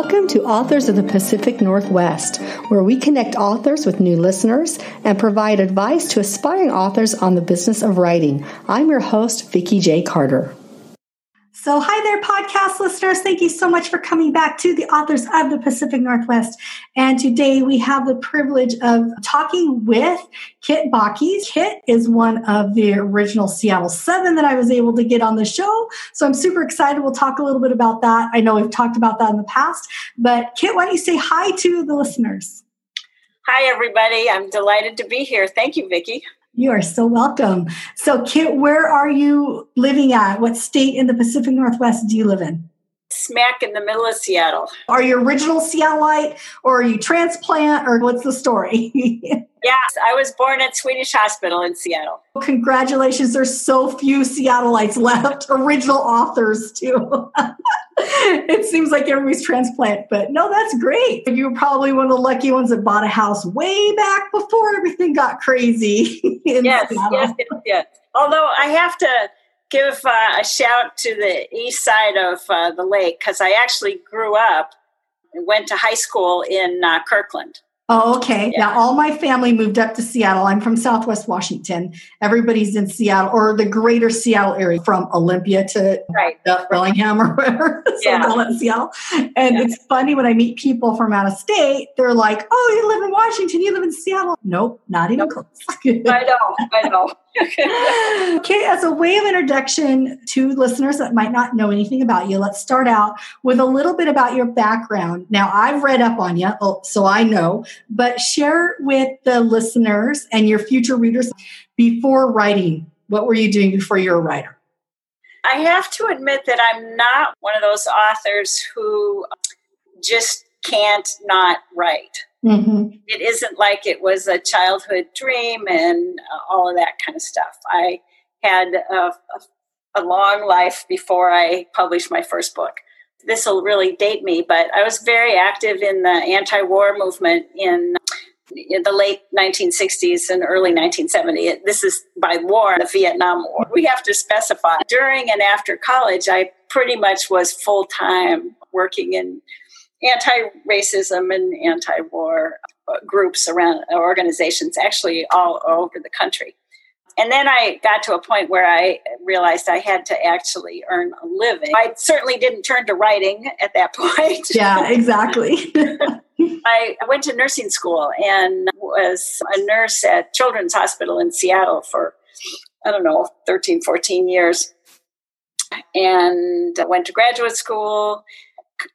Welcome to Authors of the Pacific Northwest, where we connect authors with new listeners and provide advice to aspiring authors on the business of writing. I'm your host, Vicki J. Carter. So, hi there, podcast listeners. Thank you so much for coming back to the authors of the Pacific Northwest. And today we have the privilege of talking with Kit Bakke. Kit is one of the original Seattle Seven that I was able to get on the show. So, I'm super excited. We'll talk a little bit about that. I know we've talked about that in the past, but Kit, why don't you say hi to the listeners? Hi, everybody. I'm delighted to be here. Thank you, Vicki. You are so welcome. So, Kit, where are you living at? What state in the Pacific Northwest do you live in? Smack in the middle of Seattle. Are you original Seattleite or are you transplant or what's the story? yes, I was born at Swedish Hospital in Seattle. Congratulations. There's so few Seattleites left, original authors too. it seems like everybody's transplant, but no, that's great. You were probably one of the lucky ones that bought a house way back before everything got crazy. yes, yes, yes, yes. Although I have to give uh, a shout to the east side of uh, the lake because I actually grew up and went to high school in uh, Kirkland. Oh, okay. Yeah. Now, all my family moved up to Seattle. I'm from Southwest Washington. Everybody's in Seattle or the greater Seattle area from Olympia to right. Bellingham or whatever. so yeah. in Seattle. And yeah. it's funny when I meet people from out of state, they're like, oh, you live in Washington, you live in Seattle. Nope, not even nope. close. I know, I know. Okay, okay, as a way of introduction to listeners that might not know anything about you, let's start out with a little bit about your background. Now, I've read up on you, oh, so I know, but share with the listeners and your future readers before writing. What were you doing before you were a writer? I have to admit that I'm not one of those authors who just can't not write. Mm-hmm. It isn't like it was a childhood dream and uh, all of that kind of stuff. I had a, a, long life before I published my first book. This will really date me, but I was very active in the anti war movement in in the late 1960s and early 1970s. This is by war, the Vietnam War. We have to specify during and after college, I pretty much was full time working in anti-racism and anti-war uh, groups around uh, organizations actually all over the country. And then i got to a point where i realized i had to actually earn a living. I certainly didn't turn to writing at that point. Yeah exactly. I went to nursing school and was a nurse at Children's Hospital in Seattle for, I don't know, 13, 14 years. And went to graduate school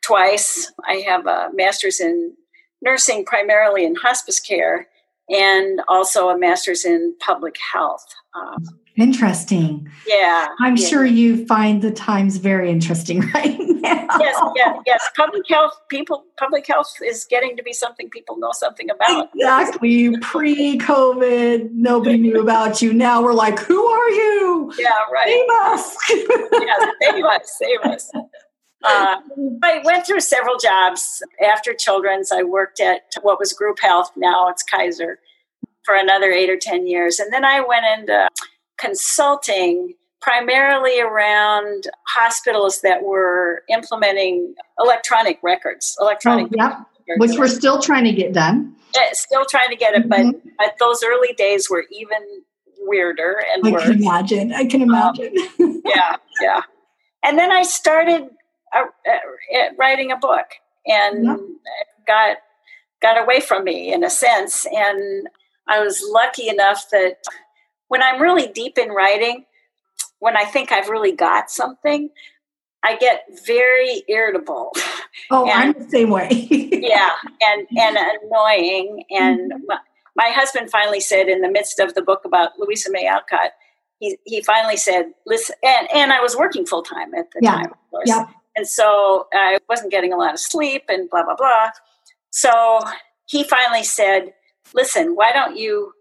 twice. I have a master's in nursing, primarily in hospice care, and also a master's in public health. Um, interesting. Yeah. I'm yeah. sure you find the times very interesting right now. Yes, yes, yes. Public health, people, public health is getting to be something people know something about. Exactly. Pre COVID, nobody knew about you. Now we're like, who are you? Yeah, right. Save us. yes, save us, save us. Uh, I went through several jobs after Children's. I worked at what was Group Health, now it's Kaiser, for another eight or 10 years. And then I went into consulting primarily around hospitals that were implementing electronic records, electronic. Oh, yeah, records. which we're still trying to get done. still trying to get it, mm-hmm. but those early days were even weirder and I worse. can imagine. I can imagine. Um, yeah, yeah. And then I started uh, uh, writing a book and yeah. got got away from me in a sense and i was lucky enough that when i'm really deep in writing when i think i've really got something i get very irritable oh and, i'm the same way yeah and and annoying and mm-hmm. my, my, husband finally said in the midst of the book about louisa may alcott he, he finally said listen and, and i was working full-time at the yeah. time of course yeah. And so uh, I wasn't getting a lot of sleep and blah, blah, blah. So he finally said, Listen, why don't you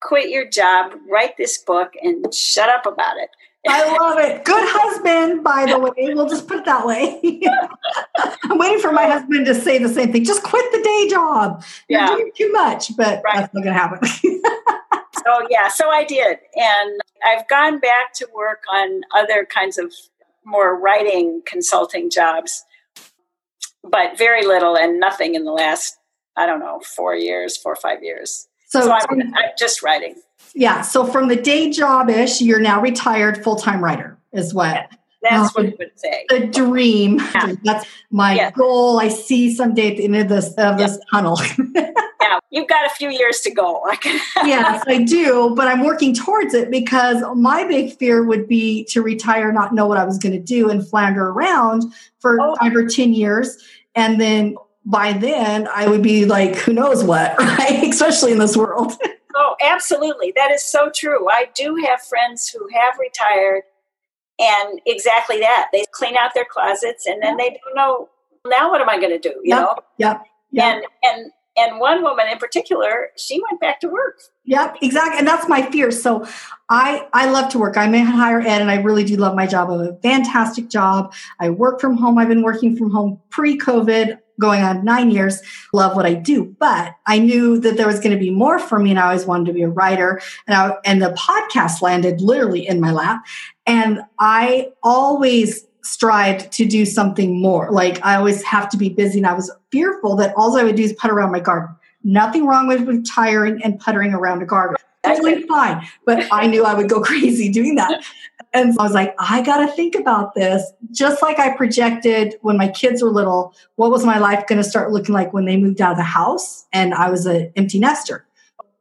quit your job, write this book, and shut up about it? I love it. Good husband, by the way. We'll just put it that way. I'm waiting for my husband to say the same thing. Just quit the day job. You're yeah. doing too much, but right. that's not going to happen. so, yeah, so I did. And I've gone back to work on other kinds of more writing consulting jobs but very little and nothing in the last, I don't know, four years, four or five years. So, so I'm, I'm just writing. Yeah. So from the day job ish, you're now retired full time writer, is what. That's what um, you would say. The dream. Yeah. That's my yeah. goal. I see someday at the end of this of this tunnel. yeah, you've got a few years to go. yes, I do, but I'm working towards it because my big fear would be to retire, not know what I was going to do, and flounder around for oh. five or ten years, and then by then I would be like, who knows what, right? Especially in this world. oh, absolutely. That is so true. I do have friends who have retired and exactly that. They clean out their closets and then they don't know now what am I going to do, you yep. know? Yep. yep. And and and one woman in particular, she went back to work. Yep, exactly. And that's my fear. So I I love to work. I'm in higher ed and I really do love my job. I have a fantastic job. I work from home. I've been working from home pre-COVID going on nine years, love what I do. But I knew that there was going to be more for me, and I always wanted to be a writer. And I, and the podcast landed literally in my lap, and I always strived to do something more. Like I always have to be busy, and I was fearful that all I would do is put around my garden. Nothing wrong with retiring and puttering around a garden. Totally fine. But I knew I would go crazy doing that. And so I was like, I got to think about this. Just like I projected when my kids were little, what was my life going to start looking like when they moved out of the house and I was an empty nester?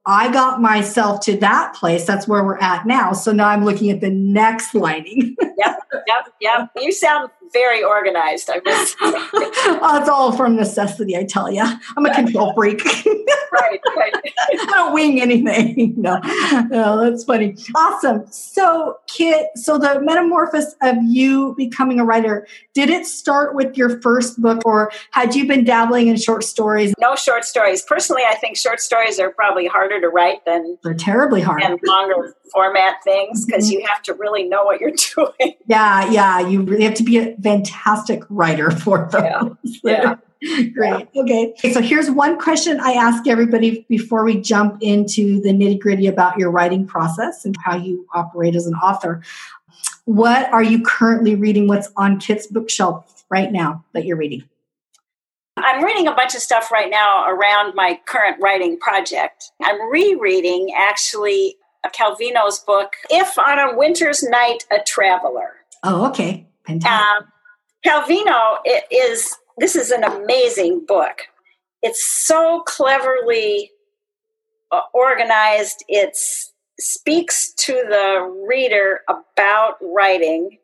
I got myself to that place. That's where we're at now. So now I'm looking at the next lining. yep, yep, yep. You sound very organized. I guess. oh, it's all from necessity, I tell you. I'm a control freak. right, right. I don't wing anything. No, no, that's funny. Awesome. So, Kit, so the metamorphosis of you becoming a writer, did it start with your first book or had you been dabbling in short stories? No short stories. Personally, I think short stories are probably harder to write than they're terribly hard and longer format things because mm-hmm. you have to really know what you're doing. Yeah, yeah. You really have to be a fantastic writer for them. Yeah. yeah. Great. Yeah. Okay. So here's one question I ask everybody before we jump into the nitty gritty about your writing process and how you operate as an author. What are you currently reading? What's on Kit's bookshelf right now that you're reading? I'm reading a bunch of stuff right now around my current writing project. I'm rereading actually Calvino's book, If on a Winter's Night a Traveler. Oh, okay. Fantastic. Um, Calvino it is this is an amazing book. It's so cleverly uh, organized. It speaks to the reader about writing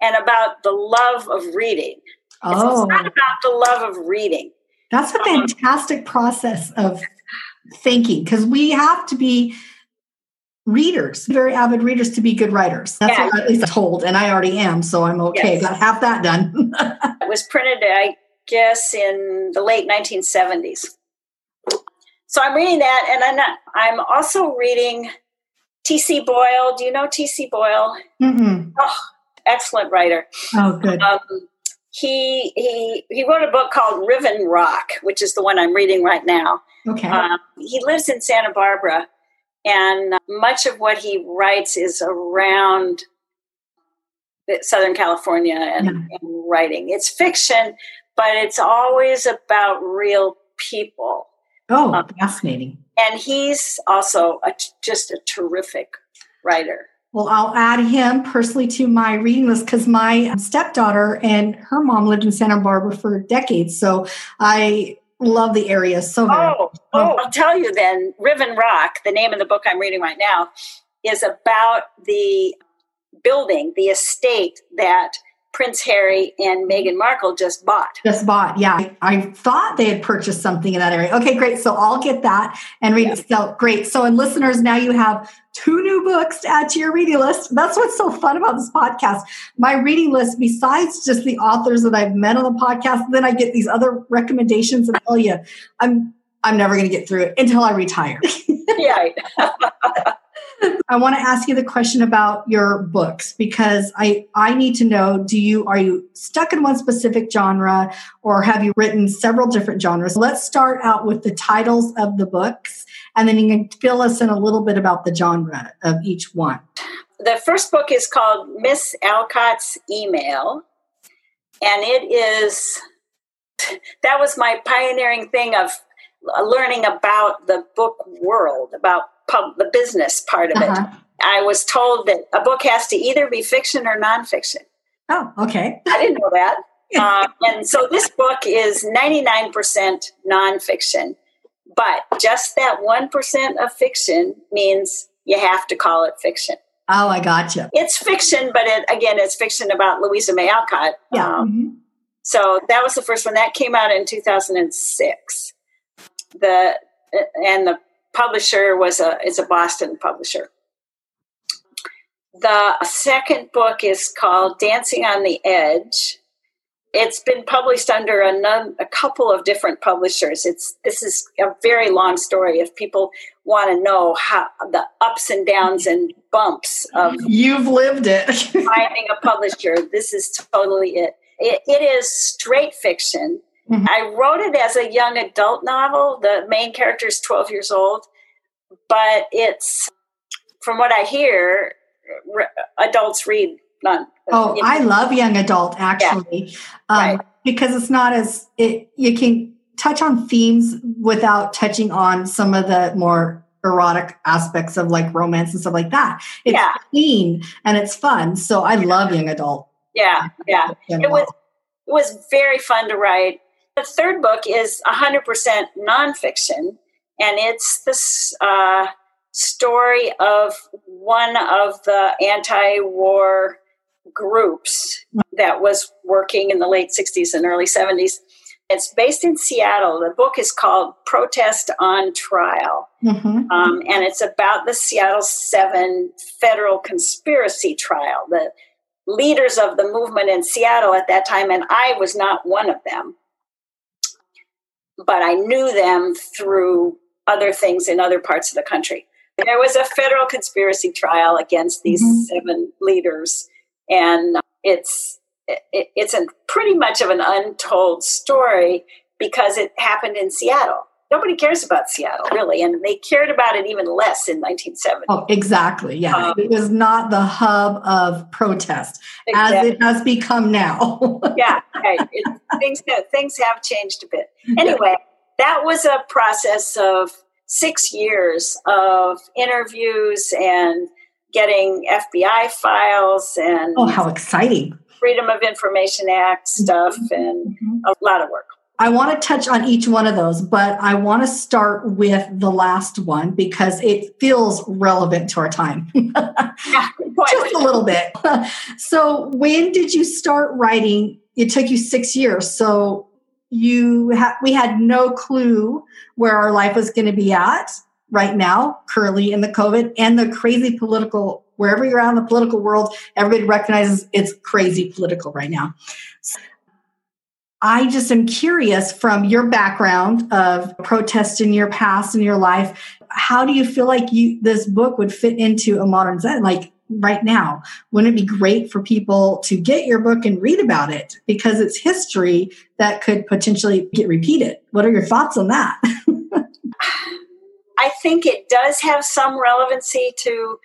and about the love of reading. Oh. It's not about the love of reading. That's a um, fantastic um, process of thinking because we have to be readers, very avid readers to be good writers. That's yeah. what at least I'm told, and I already am, so I'm okay. Yes. Got half that done. it was printed, I guess, in the late 1970s. So I'm reading that, and I'm, not, I'm also reading T.C. Boyle. Do you know T.C. Boyle? Mm-hmm. Oh, excellent writer. Oh, good. Um, he he he wrote a book called Riven Rock, which is the one I'm reading right now. Okay. Um, he lives in Santa Barbara, and much of what he writes is around Southern California and, yeah. and writing. It's fiction, but it's always about real people. Oh, um, fascinating. And he's also a, just a terrific writer. Well, I'll add him personally to my reading list because my stepdaughter and her mom lived in Santa Barbara for decades. So I love the area so oh, much. Oh, oh, I'll tell you then. Riven Rock, the name of the book I'm reading right now, is about the building, the estate that Prince Harry and Meghan Markle just bought. Just bought, yeah. I thought they had purchased something in that area. Okay, great. So I'll get that and read yeah. it. So great. So, and listeners, now you have two new books to add to your reading list. That's what's so fun about this podcast. My reading list, besides just the authors that I've met on the podcast, then I get these other recommendations and tell you, I'm I'm never going to get through it until I retire. yeah. I want to ask you the question about your books because I I need to know do you are you stuck in one specific genre or have you written several different genres? Let's start out with the titles of the books and then you can fill us in a little bit about the genre of each one. The first book is called Miss Alcott's Email and it is that was my pioneering thing of learning about the book world, about pub, the business part of uh-huh. it. I was told that a book has to either be fiction or nonfiction. Oh, okay. I didn't know that. uh, and so this book is 99% nonfiction, but just that 1% of fiction means you have to call it fiction. Oh, I gotcha. It's fiction, but it, again, it's fiction about Louisa May Alcott. Yeah. Um, mm-hmm. So that was the first one. That came out in 2006. The and the publisher was a it's a Boston publisher. The second book is called Dancing on the Edge. It's been published under a, num- a couple of different publishers. It's this is a very long story. If people want to know how the ups and downs and bumps of you've lived it finding a publisher, this is totally it. It, it is straight fiction. Mm-hmm. I wrote it as a young adult novel. The main character is 12 years old, but it's, from what I hear, re- adults read none. Oh, you know. I love young adult actually, yeah. um, right. because it's not as it. You can touch on themes without touching on some of the more erotic aspects of like romance and stuff like that. It's yeah. clean and it's fun. So I love young adult. Yeah, yeah. It was it was very fun to write. The third book is 100% nonfiction, and it's this uh, story of one of the anti-war groups that was working in the late 60s and early 70s. It's based in Seattle. The book is called Protest on Trial. Mm-hmm. Um, and it's about the Seattle 7 federal conspiracy trial. The leaders of the movement in Seattle at that time, and I was not one of them. But I knew them through other things in other parts of the country. There was a federal conspiracy trial against these mm-hmm. seven leaders, and it's it, it's a pretty much of an untold story because it happened in Seattle nobody cares about Seattle really, and they cared about it even less in 1970. Oh, exactly. Yeah, um, it was not the hub of protest exactly. as it has become now. yeah, right. It, things things have changed a bit. Anyway, that was a process of six years of interviews and getting FBI files and oh, how exciting! Freedom of Information Act stuff and mm-hmm. a lot of work. I want to touch on each one of those, but I want to start with the last one because it feels relevant to our time. Just a little bit. so, when did you start writing? It took you six years. So, you ha- we had no clue where our life was going to be at right now, currently in the COVID and the crazy political, wherever you're out in the political world, everybody recognizes it's crazy political right now. I just am curious from your background of protest in your past in your life, how do you feel like you this book would fit into a modern Zen? Like right now, wouldn't it be great for people to get your book and read about it because it's history that could potentially get repeated? What are your thoughts on that? I think it does have some relevancy to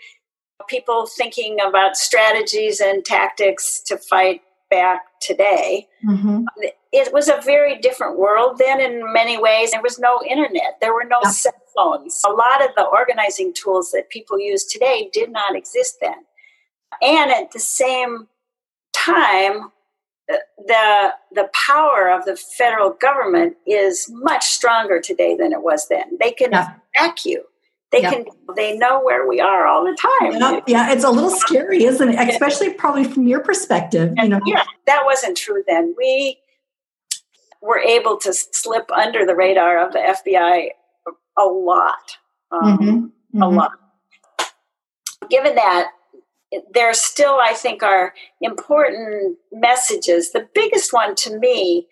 people thinking about strategies and tactics to fight back today. Mm-hmm. It was a very different world then in many ways. There was no internet, there were no yeah. cell phones. A lot of the organizing tools that people use today did not exist then. And at the same time, the the power of the federal government is much stronger today than it was then. They can yeah. back you. They yep. can they know where we are all the time. Yeah, yeah, it's a little scary, isn't it? Especially probably from your perspective. You know, yeah, that wasn't true then. We were able to slip under the radar of the FBI a lot, um, mm-hmm. Mm-hmm. a lot. Given that, there still, I think, are important messages. The biggest one to me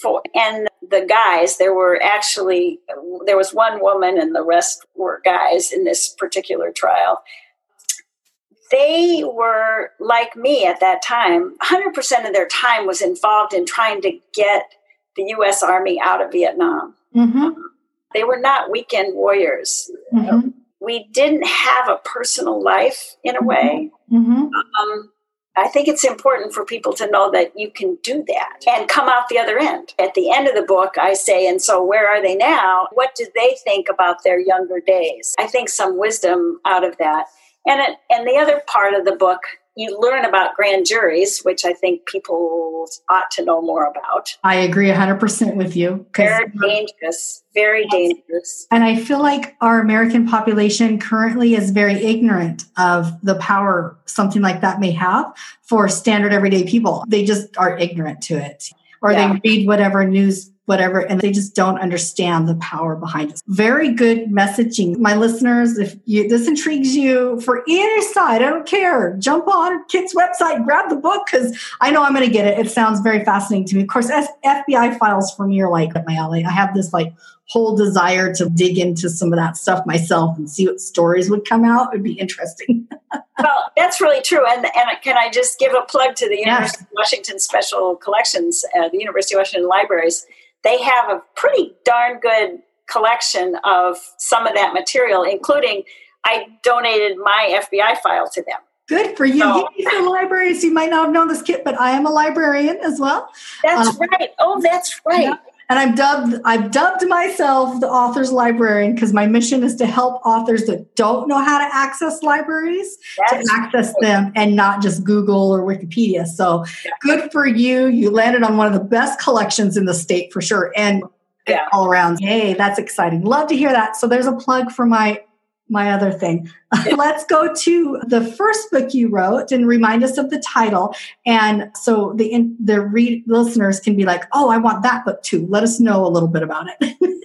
for and the guys there were actually there was one woman and the rest were guys in this particular trial they were like me at that time 100% of their time was involved in trying to get the us army out of vietnam mm-hmm. they were not weekend warriors mm-hmm. we didn't have a personal life in a way mm-hmm. um, I think it's important for people to know that you can do that and come out the other end. At the end of the book, I say, and so where are they now? What do they think about their younger days? I think some wisdom out of that. And, it, and the other part of the book you learn about grand juries, which I think people ought to know more about. I agree 100% with you. Very dangerous, very dangerous. And I feel like our American population currently is very ignorant of the power something like that may have for standard everyday people. They just are ignorant to it. Or yeah. they read whatever news whatever, and they just don't understand the power behind it. Very good messaging. My listeners, if you, this intrigues you for either side, I don't care. Jump on Kit's website, grab the book because I know I'm going to get it. It sounds very fascinating to me. Of course, FBI files for me are like my alley. I have this like whole desire to dig into some of that stuff myself and see what stories would come out. It would be interesting. well, that's really true. And, and can I just give a plug to the University yes. of Washington Special Collections, uh, the University of Washington Libraries? They have a pretty darn good collection of some of that material, including I donated my FBI file to them. Good for you. So, you libraries. You might not have known this, Kit, but I am a librarian as well. That's um, right. Oh, that's right. Yeah. And I've dubbed I've dubbed myself the author's librarian because my mission is to help authors that don't know how to access libraries That's to access them and not just Google or Wikipedia. So yeah. good for you. You landed on one of the best collections in the state for sure. And yeah. all around. Hey, that's exciting. Love to hear that. So there's a plug for my my other thing. Let's go to the first book you wrote and remind us of the title. And so the in, the read, listeners can be like, "Oh, I want that book too." Let us know a little bit about it.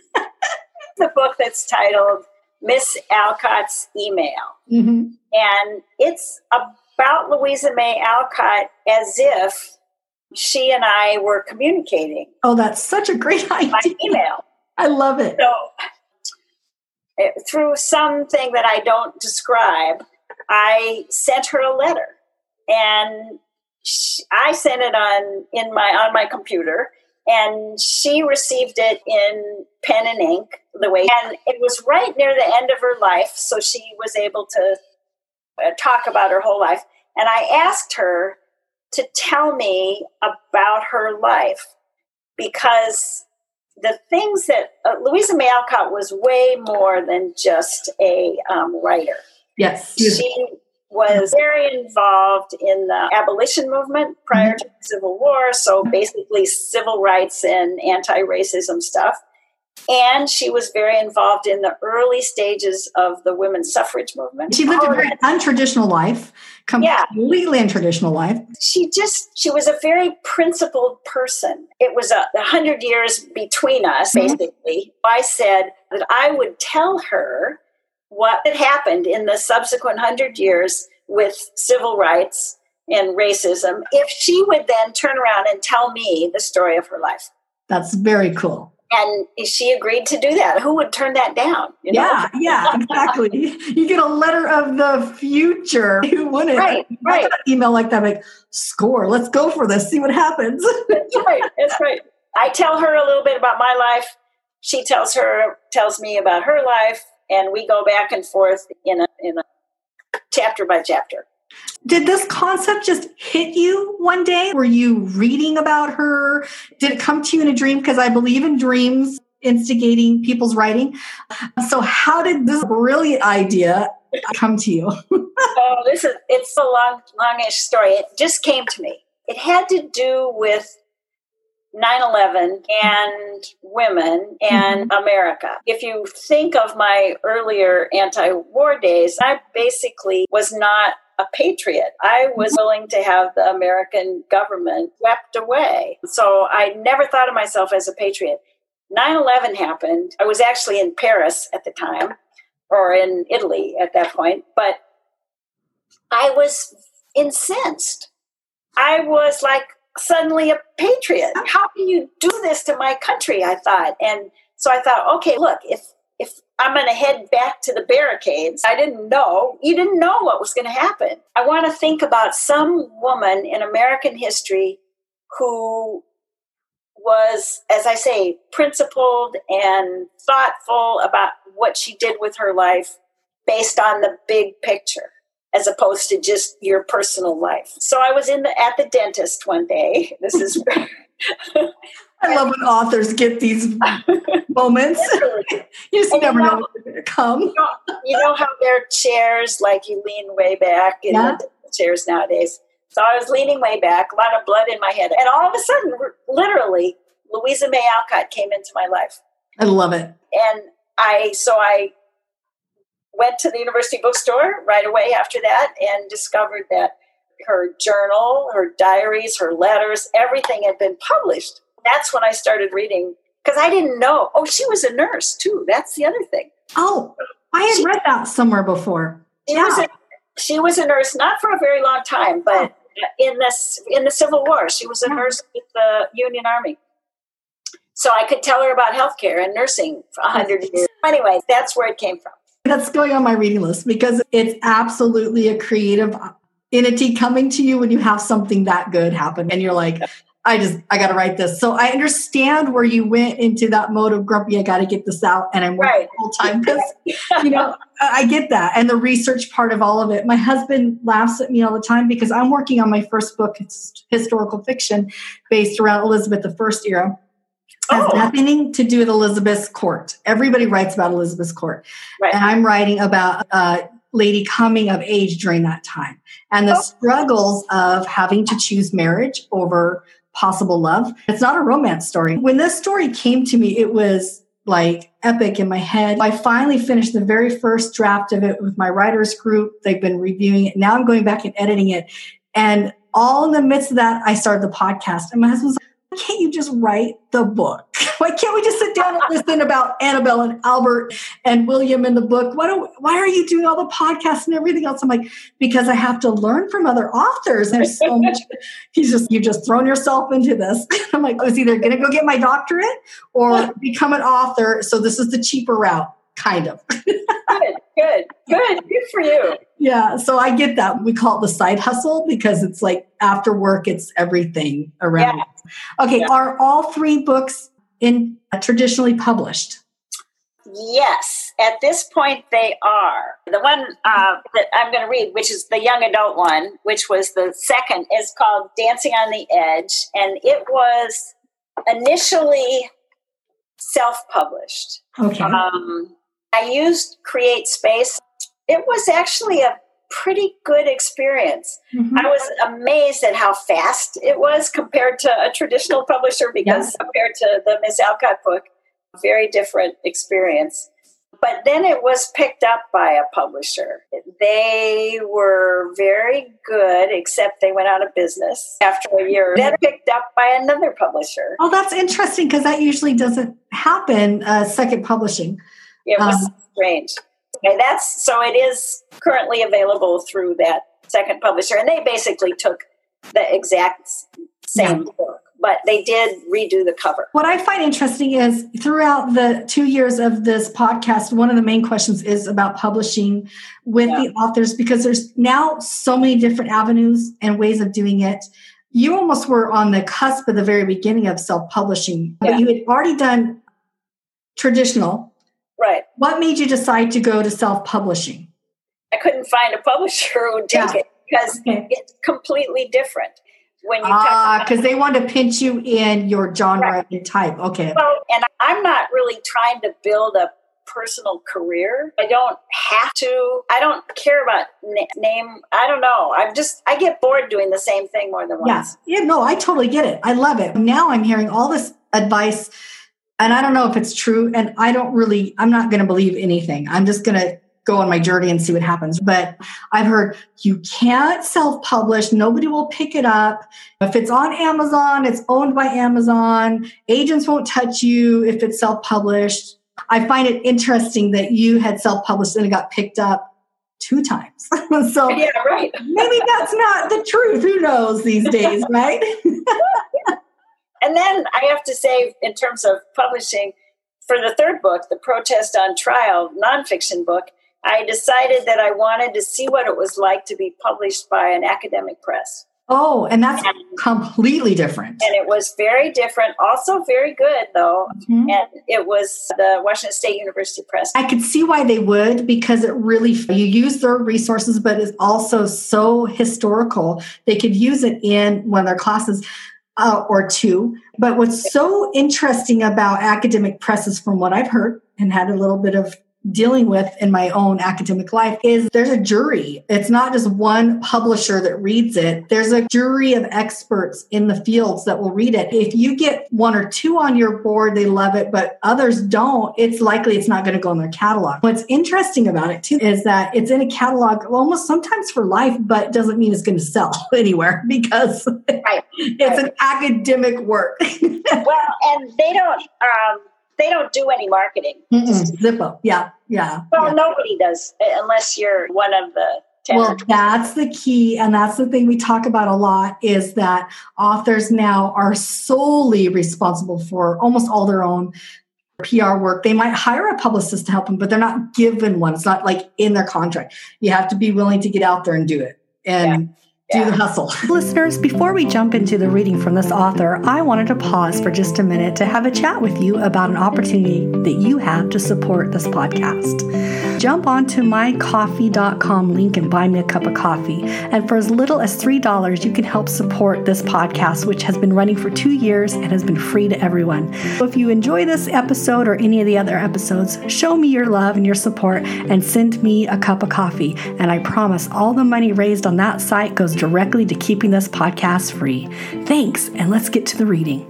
the book that's titled Miss Alcott's Email, mm-hmm. and it's about Louisa May Alcott as if she and I were communicating. Oh, that's such a great idea! By email. I love it. So Eh, through something that I don't describe, I sent her a letter, and she, I sent it on in my on my computer, and she received it in pen and ink the way, and it was right near the end of her life, so she was able to uh, talk about her whole life. And I asked her to tell me about her life because the things that uh, Louisa May Alcott was way more than just a um, writer. Yes. She was very involved in the abolition movement prior mm-hmm. to the Civil War, so basically civil rights and anti racism stuff. And she was very involved in the early stages of the women's suffrage movement. She lived a very untraditional life, completely yeah. untraditional life. She just, she was a very principled person. It was a, a hundred years between us, mm-hmm. basically. I said that I would tell her what had happened in the subsequent hundred years with civil rights and racism if she would then turn around and tell me the story of her life. That's very cool and she agreed to do that. Who would turn that down? You know? Yeah, yeah, exactly. you get a letter of the future. Who wouldn't? Right, right. Email like that, like score. Let's go for this. See what happens. that's right. That's right. I tell her a little bit about my life. She tells her tells me about her life, and we go back and forth in a in a chapter by chapter. Did this concept just hit you one day? Were you reading about her? Did it come to you in a dream? Because I believe in dreams instigating people's writing. So, how did this brilliant idea come to you? oh, this is it's a long, longish story. It just came to me. It had to do with 9-11 and women and mm-hmm. America. If you think of my earlier anti-war days, I basically was not a patriot. I was mm-hmm. willing to have the American government swept away. So I never thought of myself as a patriot. 9 11 happened. I was actually in Paris at the time, or in Italy at that point, but I was incensed. I was like suddenly a patriot. How can you do this to my country? I thought. And so I thought, okay, look, if if I'm going to head back to the barricades. I didn't know. You didn't know what was going to happen. I want to think about some woman in American history who was, as I say, principled and thoughtful about what she did with her life based on the big picture. as opposed to just your personal life. So I was in the at the dentist one day. This is I love when authors get these moments. you just and never you know, know when they're going to come. You know, you know, how their chairs like you lean way back in yeah. the chairs nowadays. So I was leaning way back, a lot of blood in my head, and all of a sudden, literally, Louisa May Alcott came into my life. I love it. And I so I went to the university bookstore right away after that and discovered that her journal, her diaries, her letters, everything had been published. That's when I started reading because I didn't know. Oh, she was a nurse too. That's the other thing. Oh, I had she, read that somewhere before. She yeah. was a, she was a nurse, not for a very long time, but oh. in this in the Civil War, she was a uh-huh. nurse with the Union Army. So I could tell her about healthcare and nursing for a hundred years. Anyway, that's where it came from. That's going on my reading list because it's absolutely a creative uh, entity coming to you when you have something that good happen and you're like i just i gotta write this so i understand where you went into that mode of grumpy i gotta get this out and i'm working right. whole time because you know i get that and the research part of all of it my husband laughs at me all the time because i'm working on my first book it's historical fiction based around elizabeth the first era has oh. nothing to do with Elizabeth's court. Everybody writes about Elizabeth's court. Right. And I'm writing about a lady coming of age during that time and the oh. struggles of having to choose marriage over possible love. It's not a romance story. When this story came to me, it was like epic in my head. I finally finished the very first draft of it with my writers group. They've been reviewing it. Now I'm going back and editing it. And all in the midst of that, I started the podcast. And my husband's like, can't you just write the book? Why can't we just sit down and listen about Annabelle and Albert and William in the book? Why don't why are you doing all the podcasts and everything else? I'm like, because I have to learn from other authors. There's so much. He's just you've just thrown yourself into this. I'm like, I was either gonna go get my doctorate or become an author. So this is the cheaper route, kind of. good, good, good. Good for you. Yeah, so I get that. We call it the side hustle because it's like after work, it's everything around. Yeah. Okay, yeah. are all three books in uh, traditionally published? Yes, at this point they are. The one uh, that I'm going to read, which is the young adult one, which was the second, is called Dancing on the Edge, and it was initially self-published. Okay. Um, I used CreateSpace it was actually a pretty good experience. Mm-hmm. I was amazed at how fast it was compared to a traditional publisher because yeah. compared to the Miss Alcott book, very different experience. But then it was picked up by a publisher. They were very good, except they went out of business after a year. Then picked up by another publisher. Oh, that's interesting because that usually doesn't happen. Uh, second publishing. It was um, strange. Okay, that's so it is currently available through that second publisher, and they basically took the exact same yeah. book, but they did redo the cover. What I find interesting is throughout the two years of this podcast, one of the main questions is about publishing with yeah. the authors because there's now so many different avenues and ways of doing it. You almost were on the cusp of the very beginning of self publishing, yeah. but you had already done traditional Right. What made you decide to go to self publishing? I couldn't find a publisher who would take yeah. it because okay. it's completely different. When you ah, because they want to pinch you in your genre right. and type. Okay. Well, and I'm not really trying to build a personal career. I don't have to. I don't care about na- name. I don't know. I'm just. I get bored doing the same thing more than once. Yeah. Yeah. No, I totally get it. I love it. Now I'm hearing all this advice and I don't know if it's true. And I don't really, I'm not going to believe anything. I'm just going to go on my journey and see what happens. But I've heard you can't self publish, nobody will pick it up. If it's on Amazon, it's owned by Amazon. Agents won't touch you if it's self published. I find it interesting that you had self published and it got picked up two times. so yeah, right. maybe that's not the truth. Who knows these days, right? And then I have to say, in terms of publishing, for the third book, the Protest on Trial nonfiction book, I decided that I wanted to see what it was like to be published by an academic press. Oh, and that's and, completely different. And it was very different, also very good though. Mm-hmm. And it was the Washington State University Press. I could see why they would because it really you use their resources, but it's also so historical. They could use it in one of their classes. Uh, or two. But what's so interesting about academic presses, from what I've heard and had a little bit of dealing with in my own academic life is there's a jury. It's not just one publisher that reads it. There's a jury of experts in the fields that will read it. If you get one or two on your board, they love it, but others don't, it's likely it's not going to go in their catalog. What's interesting about it too is that it's in a catalog almost sometimes for life, but doesn't mean it's going to sell anywhere because right. it's right. an academic work. well, and they don't um they don't do any marketing. Zippo, yeah, yeah. Well, yeah. nobody does uh, unless you're one of the. well, that's the key, and that's the thing we talk about a lot is that authors now are solely responsible for almost all their own PR work. They might hire a publicist to help them, but they're not given one. It's not like in their contract. You have to be willing to get out there and do it. And yeah do the hustle. Listeners, before we jump into the reading from this author, I wanted to pause for just a minute to have a chat with you about an opportunity that you have to support this podcast. Jump onto mycoffee.com link and buy me a cup of coffee. And for as little as $3, you can help support this podcast, which has been running for two years and has been free to everyone. So if you enjoy this episode or any of the other episodes, show me your love and your support and send me a cup of coffee. And I promise all the money raised on that site goes directly to keeping this podcast free. Thanks, and let's get to the reading.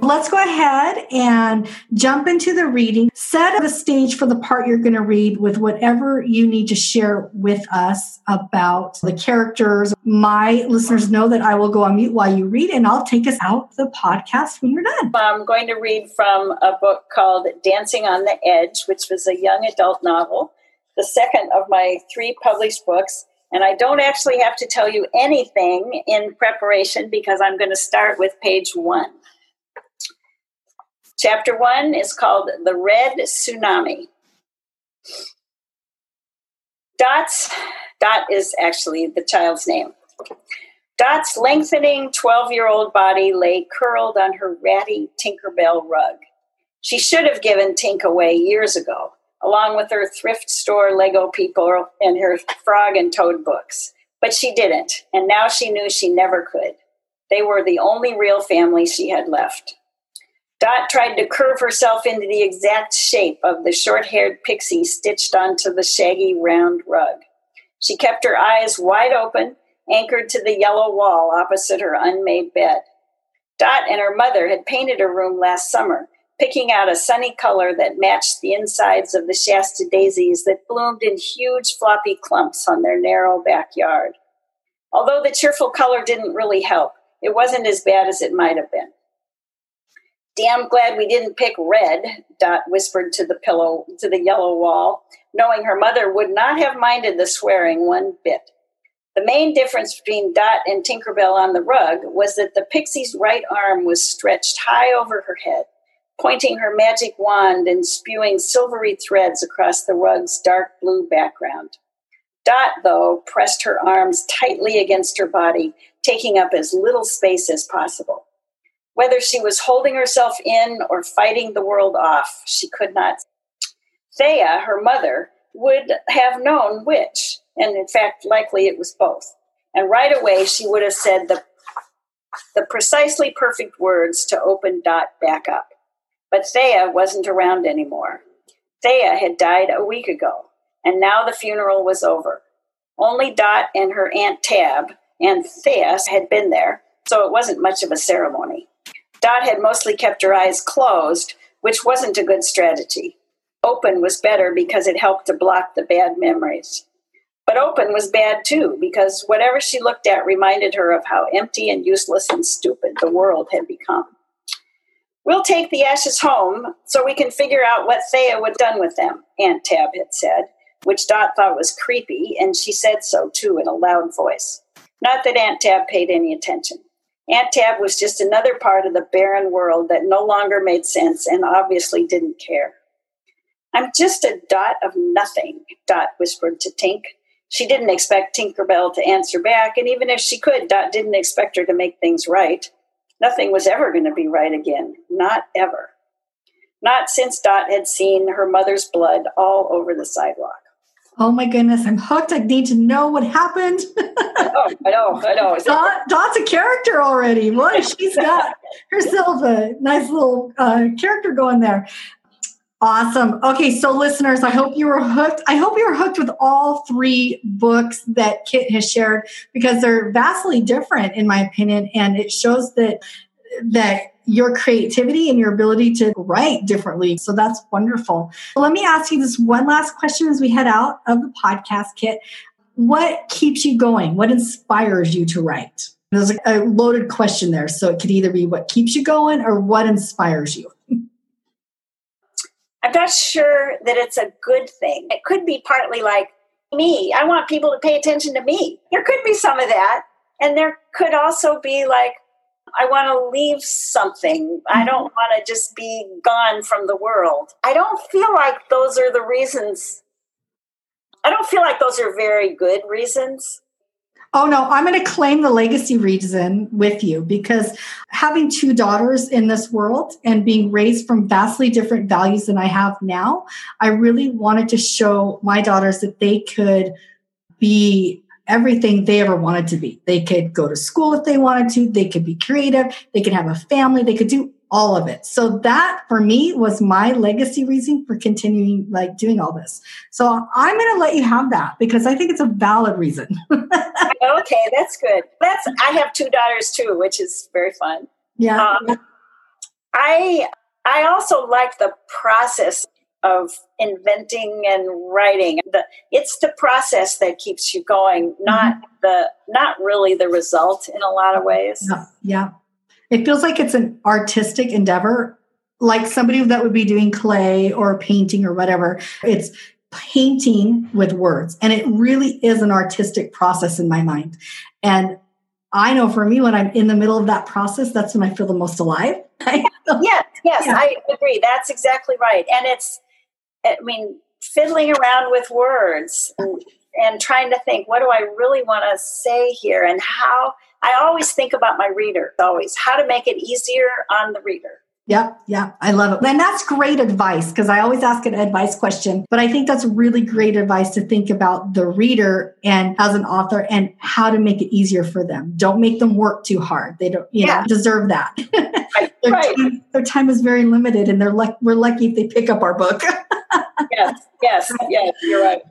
Let's go ahead and jump into the reading. Set up the stage for the part you're going to read with whatever you need to share with us about the characters. My listeners know that I will go on mute while you read, and I'll take us out the podcast when you're done. I'm going to read from a book called Dancing on the Edge, which was a young adult novel, the second of my three published books. And I don't actually have to tell you anything in preparation because I'm going to start with page one. Chapter one is called The Red Tsunami. Dot's, Dot is actually the child's name. Dot's lengthening 12 year old body lay curled on her ratty Tinkerbell rug. She should have given Tink away years ago along with her thrift store Lego people and her frog and toad books. But she didn't, and now she knew she never could. They were the only real family she had left. Dot tried to curve herself into the exact shape of the short haired pixie stitched onto the shaggy round rug. She kept her eyes wide open, anchored to the yellow wall opposite her unmade bed. Dot and her mother had painted her room last summer, picking out a sunny color that matched the insides of the Shasta daisies that bloomed in huge floppy clumps on their narrow backyard. Although the cheerful color didn't really help, it wasn't as bad as it might have been. Damn glad we didn't pick red, Dot whispered to the pillow, to the yellow wall, knowing her mother would not have minded the swearing one bit. The main difference between Dot and Tinkerbell on the rug was that the pixie's right arm was stretched high over her head, pointing her magic wand and spewing silvery threads across the rug's dark blue background. Dot, though, pressed her arms tightly against her body, taking up as little space as possible. Whether she was holding herself in or fighting the world off, she could not. Thea, her mother, would have known which, and in fact, likely it was both. And right away, she would have said the, the precisely perfect words to open Dot back up. But Thea wasn't around anymore. Thea had died a week ago, and now the funeral was over. Only Dot and her Aunt Tab and Thea had been there, so it wasn't much of a ceremony. Dot had mostly kept her eyes closed, which wasn't a good strategy. Open was better because it helped to block the bad memories. But open was bad too, because whatever she looked at reminded her of how empty and useless and stupid the world had become. We'll take the ashes home so we can figure out what Thea would done with them, Aunt Tab had said, which Dot thought was creepy, and she said so too in a loud voice. Not that Aunt Tab paid any attention. Aunt Tab was just another part of the barren world that no longer made sense and obviously didn't care. I'm just a dot of nothing, Dot whispered to Tink. she didn't expect Tinkerbell to answer back. And even if she could, Dot didn't expect her to make things right. Nothing was ever going to be right again. Not ever. Not since Dot had seen her mother's blood all over the sidewalk. Oh my goodness, I'm hooked. I need to know what happened. I know, I know, I know. Dot, Dot's a character already. Boy, she's got herself a nice little uh, character going there. Awesome. Okay, so listeners, I hope you were hooked. I hope you were hooked with all three books that Kit has shared because they're vastly different, in my opinion, and it shows that that your creativity and your ability to write differently. So that's wonderful. Let me ask you this one last question as we head out of the podcast, Kit. What keeps you going? What inspires you to write? There's a loaded question there. So it could either be what keeps you going or what inspires you. I'm not sure that it's a good thing. It could be partly like me. I want people to pay attention to me. There could be some of that. And there could also be like, I want to leave something. I mm-hmm. don't want to just be gone from the world. I don't feel like those are the reasons. I don't feel like those are very good reasons. Oh no, I'm going to claim the legacy reason with you because having two daughters in this world and being raised from vastly different values than I have now, I really wanted to show my daughters that they could be everything they ever wanted to be. They could go to school if they wanted to, they could be creative, they could have a family, they could do all of it. So that for me was my legacy reason for continuing like doing all this. So I'm going to let you have that because I think it's a valid reason. okay, that's good. That's I have two daughters too, which is very fun. Yeah. Um, I I also like the process of inventing and writing. The, it's the process that keeps you going, not mm-hmm. the not really the result in a lot of ways. Yeah. yeah. It feels like it's an artistic endeavor, like somebody that would be doing clay or painting or whatever. It's painting with words. And it really is an artistic process in my mind. And I know for me, when I'm in the middle of that process, that's when I feel the most alive. yes, yes, yeah. I agree. That's exactly right. And it's, I mean, fiddling around with words and, and trying to think, what do I really want to say here? And how I always think about my reader, always how to make it easier on the reader. Yep, yeah, I love it. And that's great advice because I always ask an advice question, but I think that's really great advice to think about the reader and as an author and how to make it easier for them. Don't make them work too hard. They don't, you yeah. know, deserve that. Right. their, right. Time, their time is very limited and they're like, we're lucky if they pick up our book. yes, yes, yes, you're right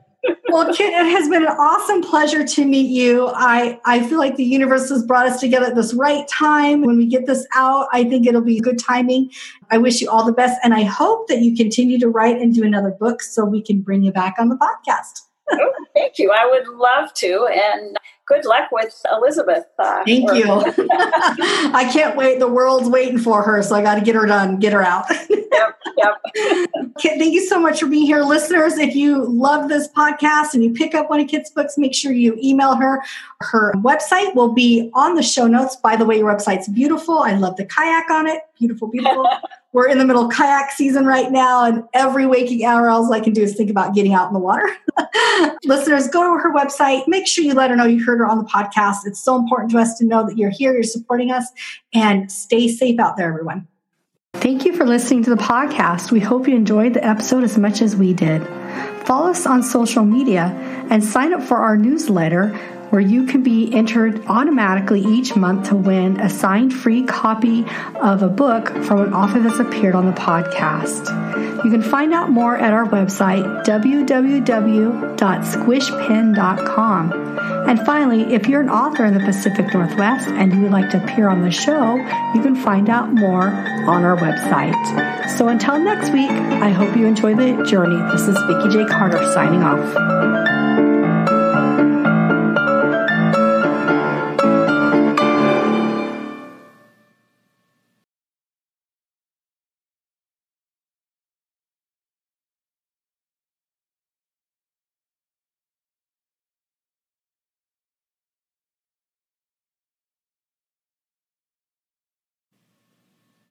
well, Kit, it has been an awesome pleasure to meet you. I, I feel like the universe has brought us together at this right time. When we get this out, I think it'll be good timing. I wish you all the best. And I hope that you continue to write and do another book so we can bring you back on the podcast. oh, thank you. I would love to. And good luck with Elizabeth. Uh, Thank or- you. I can't wait. The world's waiting for her, so I got to get her done, get her out. yep, yep. Thank you so much for being here, listeners. If you love this podcast and you pick up one of Kit's books, make sure you email her. Her website will be on the show notes. By the way, your website's beautiful. I love the kayak on it. Beautiful, beautiful. We're in the middle of kayak season right now, and every waking hour, all I can do is think about getting out in the water. Listeners, go to her website. Make sure you let her know you heard her on the podcast. It's so important to us to know that you're here, you're supporting us, and stay safe out there, everyone. Thank you for listening to the podcast. We hope you enjoyed the episode as much as we did. Follow us on social media and sign up for our newsletter where you can be entered automatically each month to win a signed free copy of a book from an author that's appeared on the podcast. You can find out more at our website, www.squishpen.com. And finally, if you're an author in the Pacific Northwest and you would like to appear on the show, you can find out more on our website. So until next week, I hope you enjoy the journey. This is Vicki J. Carter signing off.